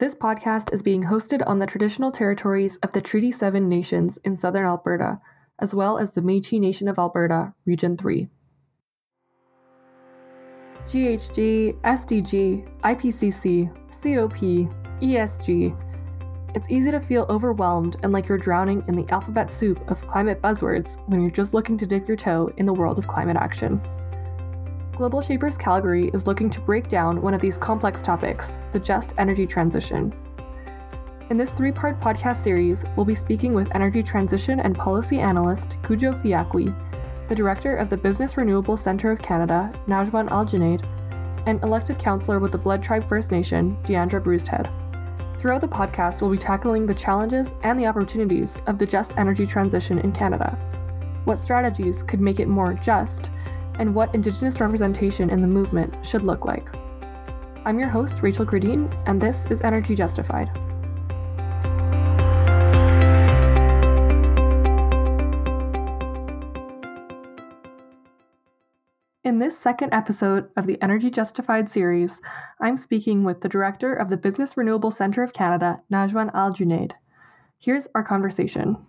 This podcast is being hosted on the traditional territories of the Treaty 7 nations in southern Alberta, as well as the Metis Nation of Alberta, Region 3. GHG, SDG, IPCC, COP, ESG. It's easy to feel overwhelmed and like you're drowning in the alphabet soup of climate buzzwords when you're just looking to dip your toe in the world of climate action. Global Shapers Calgary is looking to break down one of these complex topics the just energy transition. In this three part podcast series, we'll be speaking with energy transition and policy analyst Cudjo Fiacwi, the director of the Business Renewable Centre of Canada, Nagwan Al-Guneid, and elected councillor with the Blood Tribe First Nation, Deandra Bruised-Head. Throughout the podcast, we'll be tackling the challenges and the opportunities of the just energy transition in Canada. What strategies could make it more just and what Indigenous representation in the movement should look like. I'm your host, Rachael Gradine, and this is Energy Justified. In this second episode of the Energy Justified series, I'm speaking with the director of the Business Renewable Centre of Canada, Nagwan Al-Guneid. Here's our conversation.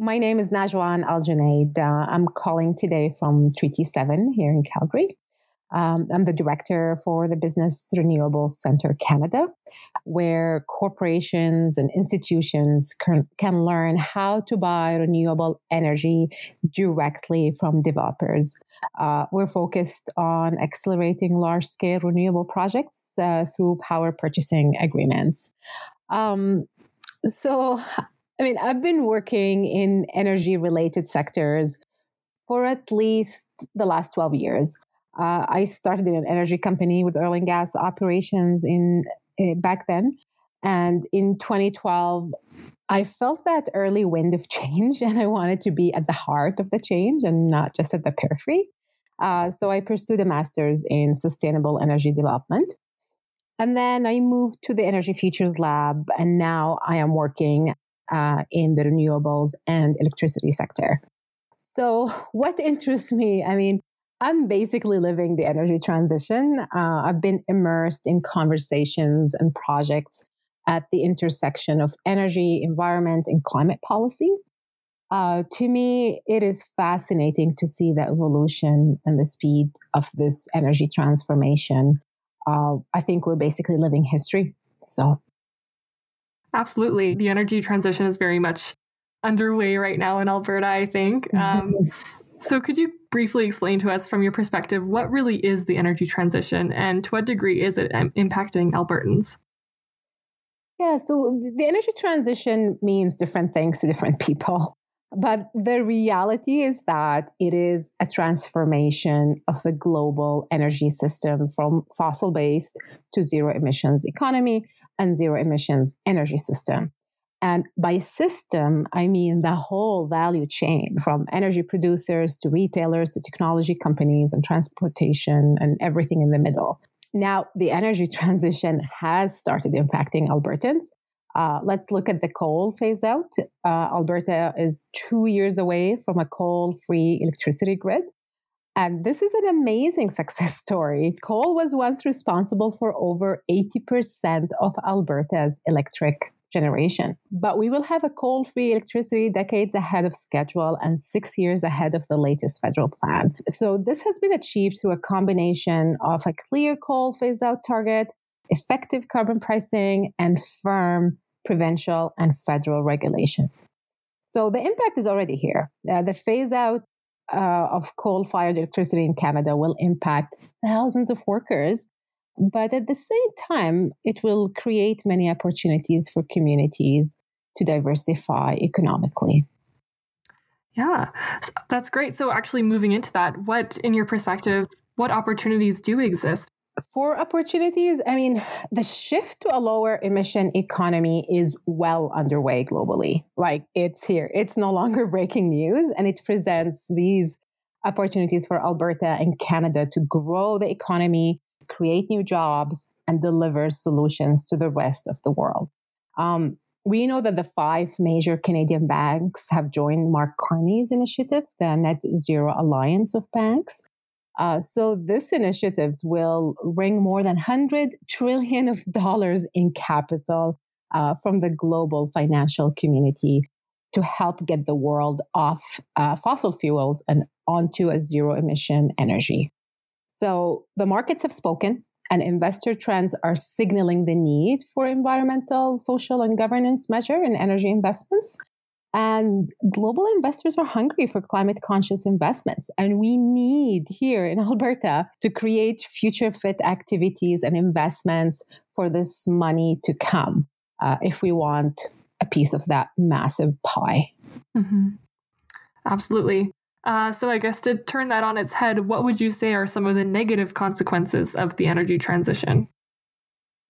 My name is Nagwan Al-Guneid. Uh, I'm calling today from Treaty 7 here in Calgary. Um, I'm the director for the Business Renewable Centre Canada, where corporations and institutions can, can learn how to buy renewable energy directly from developers. Uh, we're focused on accelerating large scale renewable projects uh, through power purchasing agreements. Um, so, I mean, I've been working in energy related sectors for at least the last 12 years. Uh, I started in an energy company with oil and gas operations in uh, back then. And in 2012, I felt that early wind of change, and I wanted to be at the heart of the change and not just at the periphery. Uh, so I pursued a master's in sustainable energy development. And then I moved to the Energy Futures Lab, and now I am working uh, in the renewables and electricity sector. So, what interests me? I mean, I'm basically living the energy transition. Uh, I've been immersed in conversations and projects at the intersection of energy, environment, and climate policy. Uh, to me, it is fascinating to see the evolution and the speed of this energy transformation. Uh, I think we're basically living history. So Absolutely. The energy transition is very much underway right now in Alberta, I think. Um, so, could you briefly explain to us from your perspective what really is the energy transition and to what degree is it impacting Albertans? Yeah, so the energy transition means different things to different people. But the reality is that it is a transformation of the global energy system from fossil based to zero emissions economy and zero emissions energy system. And by system, I mean the whole value chain from energy producers to retailers to technology companies and transportation and everything in the middle. Now, the energy transition has started impacting Albertans. Uh, let's look at the coal phase out. Uh, Alberta is two years away from a coal free electricity grid. And this is an amazing success story. Coal was once responsible for over 80% of Alberta's electric generation. But we will have a coal free electricity decades ahead of schedule and six years ahead of the latest federal plan. So, this has been achieved through a combination of a clear coal phase out target, effective carbon pricing, and firm provincial and federal regulations. So, the impact is already here. Uh, the phase out uh, of coal fired electricity in Canada will impact thousands of workers. But at the same time, it will create many opportunities for communities to diversify economically. Yeah, that's great. So, actually, moving into that, what, in your perspective, what opportunities do exist for opportunities, I mean, the shift to a lower emission economy is well underway globally. Like it's here, it's no longer breaking news, and it presents these opportunities for Alberta and Canada to grow the economy, create new jobs, and deliver solutions to the rest of the world. Um, we know that the five major Canadian banks have joined Mark Carney's initiatives, the Net Zero Alliance of Banks. Uh, so this initiatives will bring more than 100 trillion of dollars in capital uh, from the global financial community to help get the world off uh, fossil fuels and onto a zero emission energy. So the markets have spoken and investor trends are signaling the need for environmental, social, and governance measure in energy investments. And global investors are hungry for climate conscious investments. And we need here in Alberta to create future fit activities and investments for this money to come uh, if we want a piece of that massive pie. Mm-hmm. Absolutely. Uh, so, I guess to turn that on its head, what would you say are some of the negative consequences of the energy transition?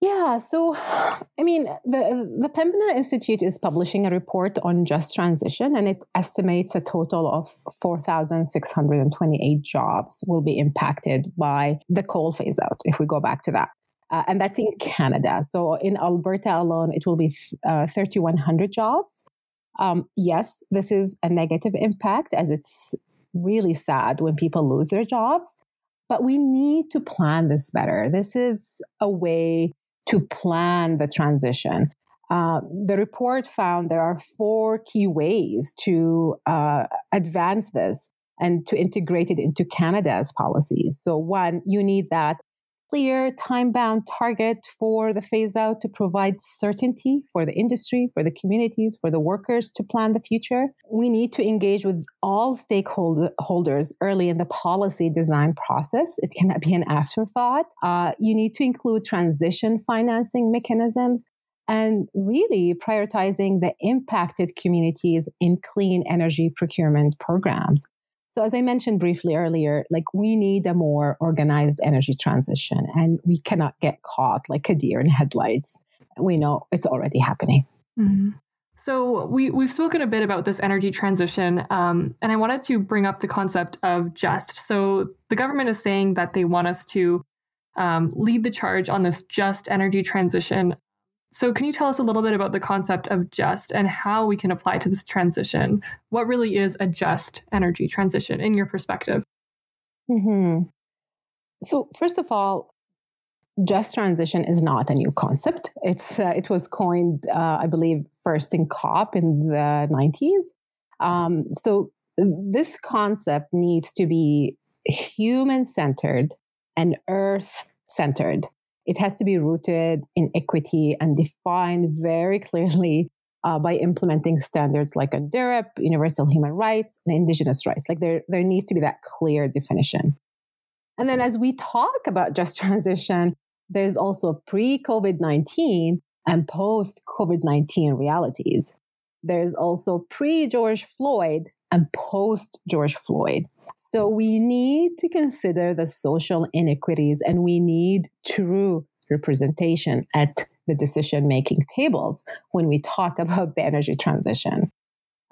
Yeah, so I mean, the the Pembina Institute is publishing a report on just transition, and it estimates a total of four thousand six hundred and twenty eight jobs will be impacted by the coal phase out. If we go back to that, uh, and that's in Canada. So in Alberta alone, it will be uh, thirty one hundred jobs. Um, yes, this is a negative impact, as it's really sad when people lose their jobs. But we need to plan this better. This is a way to plan the transition. Uh, the report found there are four key ways to uh, advance this and to integrate it into Canada's policies. So, one, you need that clear time bound target for the phase out to provide certainty for the industry, for the communities, for the workers to plan the future. We need to engage with all stakeholders early in the policy design process. It cannot be an afterthought. Uh, you need to include transition financing mechanisms and really prioritizing the impacted communities in clean energy procurement programs. So, as I mentioned briefly earlier, like we need a more organized energy transition and we cannot get caught like a deer in headlights. We know it's already happening. Mm-hmm. So, we, we've spoken a bit about this energy transition, um, and I wanted to bring up the concept of just. So, the government is saying that they want us to um, lead the charge on this just energy transition. So, can you tell us a little bit about the concept of just and how we can apply to this transition? What really is a just energy transition in your perspective? Mm-hmm. So, first of all, just transition is not a new concept. It's uh, it was coined, uh, I believe, first in COP in the nineties. Um, so, this concept needs to be human centered and earth centered. It has to be rooted in equity and defined very clearly uh, by implementing standards like UNDRIP, universal human rights, and indigenous rights. Like there, there needs to be that clear definition. And then as we talk about just transition, there's also pre COVID 19 and post COVID 19 realities. There's also pre George Floyd and post George Floyd. So we need to consider the social inequities and we need true representation at the decision making tables when we talk about the energy transition.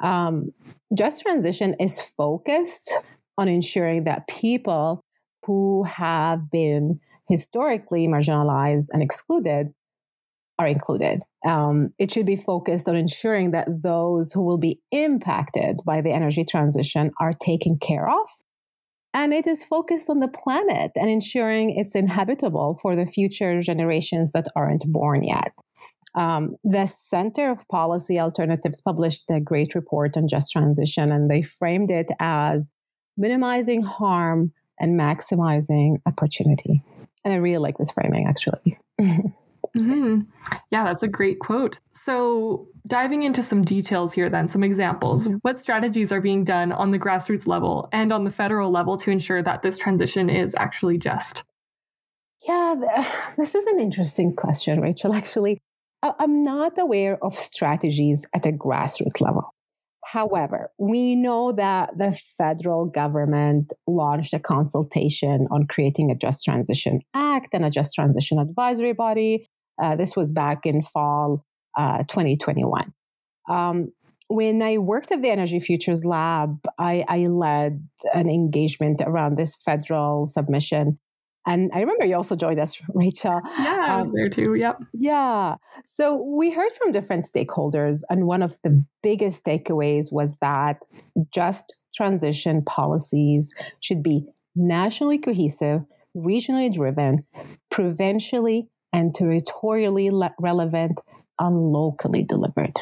Um, just transition is focused on ensuring that people who have been historically marginalized and excluded are included. Um, it should be focused on ensuring that those who will be impacted by the energy transition are taken care of. And it is focused on the planet and ensuring it's inhabitable for the future generations that aren't born yet. Um, the Center of Policy Alternatives published a great report on just transition, and they framed it as minimizing harm and maximizing opportunity. And I really like this framing, actually. Mm-hmm. Yeah, that's a great quote. So, diving into some details here, then, some examples. Mm-hmm. What strategies are being done on the grassroots level and on the federal level to ensure that this transition is actually just? Yeah, this is an interesting question, Rachael. Actually, I'm not aware of strategies at a grassroots level. However, we know that the federal government launched a consultation on creating a Just Transition Act and a Just Transition Advisory Body uh, this was back in fall uh, 2021. Um, when I worked at the Energy Futures Lab, I, I, led an engagement around this federal submission. And I remember you also joined us, Rachael. Yeah, I was um, there too. Yep. Yeah. So we heard from different stakeholders, and one of the biggest takeaways was that just transition policies should be nationally cohesive, regionally driven, provincially and territorially le- relevant, and locally delivered.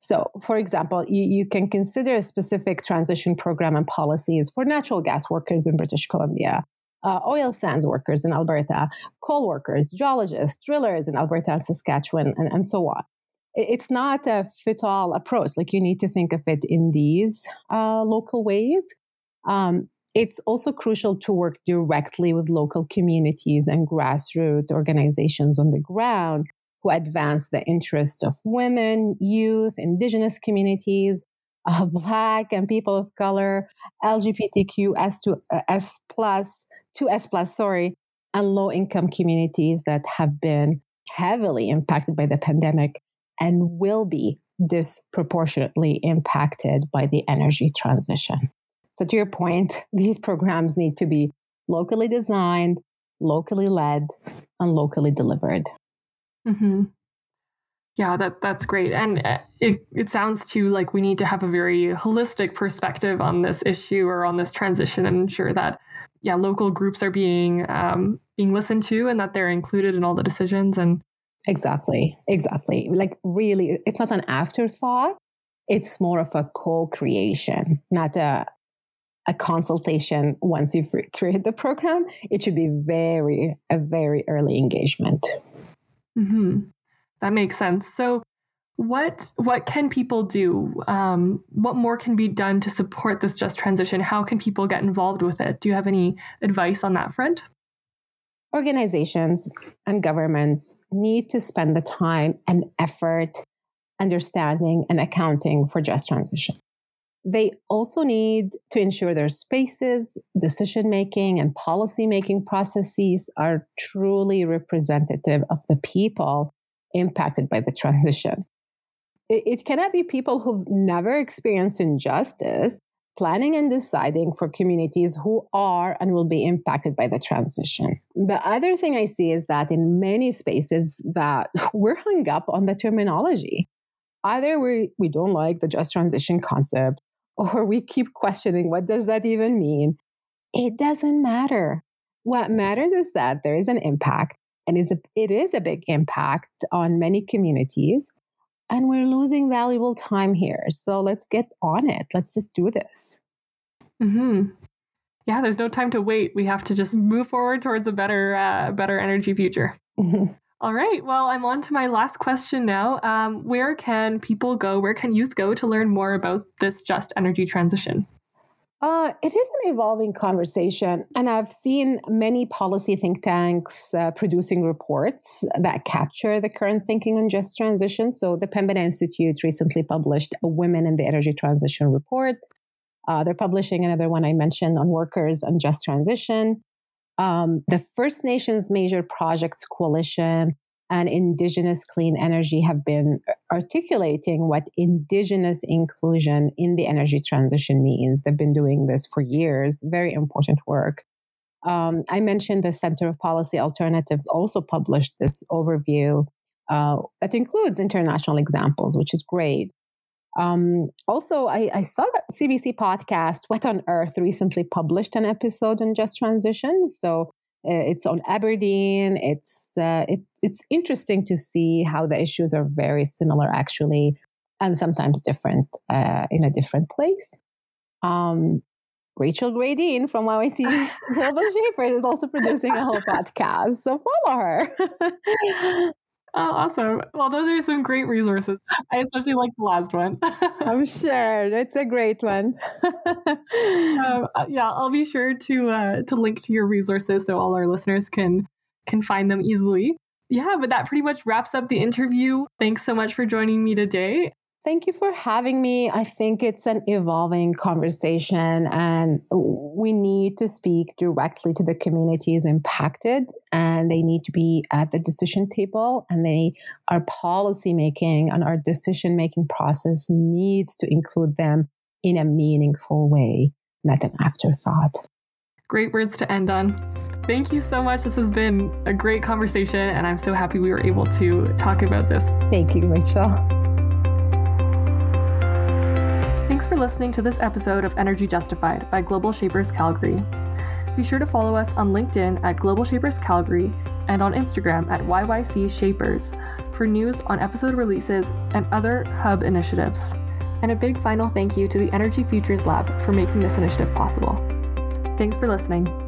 So, for example, you, you can consider a specific transition program and policies for natural gas workers in British Columbia, uh, oil sands workers in Alberta, coal workers, geologists, drillers in Alberta and Saskatchewan, and, and so on. It's not a fit all approach. Like you need to think of it in these uh, local ways. Um, it's also crucial to work directly with local communities and grassroots organizations on the ground who advance the interest of women, youth, indigenous communities, uh, black and people of color, LGBTQ S to uh, S plus, to S plus, sorry, and low income communities that have been heavily impacted by the pandemic and will be disproportionately impacted by the energy transition. So, to your point, these programs need to be locally designed, locally led, and locally delivered. Mm-hmm. Yeah, that that's great, and uh, it it sounds too like we need to have a very holistic perspective on this issue or on this transition, and ensure that yeah, local groups are being um, being listened to and that they're included in all the decisions. And exactly, exactly, like really, it's not an afterthought. It's more of a co-creation, not a a consultation once you've created the program. It should be very a very early engagement. Mm-hmm. That makes sense. So, what what can people do? Um, what more can be done to support this just transition? How can people get involved with it? Do you have any advice on that front? Organizations and governments need to spend the time and effort understanding and accounting for just transition. They also need to ensure their spaces, decision making, and policy making processes are truly representative of the people impacted by the transition. It, cannot be people who've never experienced injustice planning and deciding for communities who are and will be impacted by the transition. The other thing I see is that in many spaces that we're hung up on the terminology. Either we, we don't like the just transition concept or we keep questioning what does that even mean? It doesn't matter. What matters is that there is an impact and is a, it is a big impact on many communities and we're losing valuable time here. So let's get on it. Let's just do this. Hmm yeah there's no time to wait. We have to just move forward towards a better uh, better energy future All right. Well, I'm on to my last question now. Um, where can people go? Where can youth go to learn more about this just energy transition? Uh, it is an evolving conversation, and I've seen many policy think tanks uh, producing reports that capture the current thinking on just transition. So, the Pembina Institute recently published a Women in the Energy Transition report. Uh, they're publishing another one I mentioned on workers and just transition um, the First Nations Major Projects Coalition and Indigenous Clean Energy have been articulating what Indigenous inclusion in the energy transition means. They've been doing this for years, very important work. Um, I mentioned the Center of Policy Alternatives also published this overview uh, that includes international examples, which is great. Um, also, I, I, saw that CBC podcast, What on Earth, recently published an episode on just transition. So uh, it's on Aberdeen. It's uh, it, it's interesting to see how the issues are very similar, actually, and sometimes different uh, in a different place. Um, Rachael Gradine from YYC Global Shapers is also producing a whole podcast, so follow her. Oh, awesome. Well, those are some great resources. I especially like the last one. I'm sure it's a great one. um, uh, yeah, I'll be sure to uh, to link to your resources so all our listeners can can find them easily. Yeah, but that pretty much wraps up the interview. Thanks so much for joining me today. Thank you for having me. I think it's an evolving conversation, and we need to speak directly to the communities impacted, and they need to be at the decision table. And they, our policy making and our decision making process needs to include them in a meaningful way, not an afterthought. Great words to end on. Thank you so much. This has been a great conversation, and I'm so happy we were able to talk about this. Thank you, Rachael. Thanks for listening to this episode of Energy Justified by Global Shapers Calgary. Be sure to follow us on LinkedIn at Global Shapers Calgary and on Instagram at YYC Shapers for news on episode releases and other hub initiatives. And a big final thank you to the Energy Futures Lab for making this initiative possible. Thanks for listening.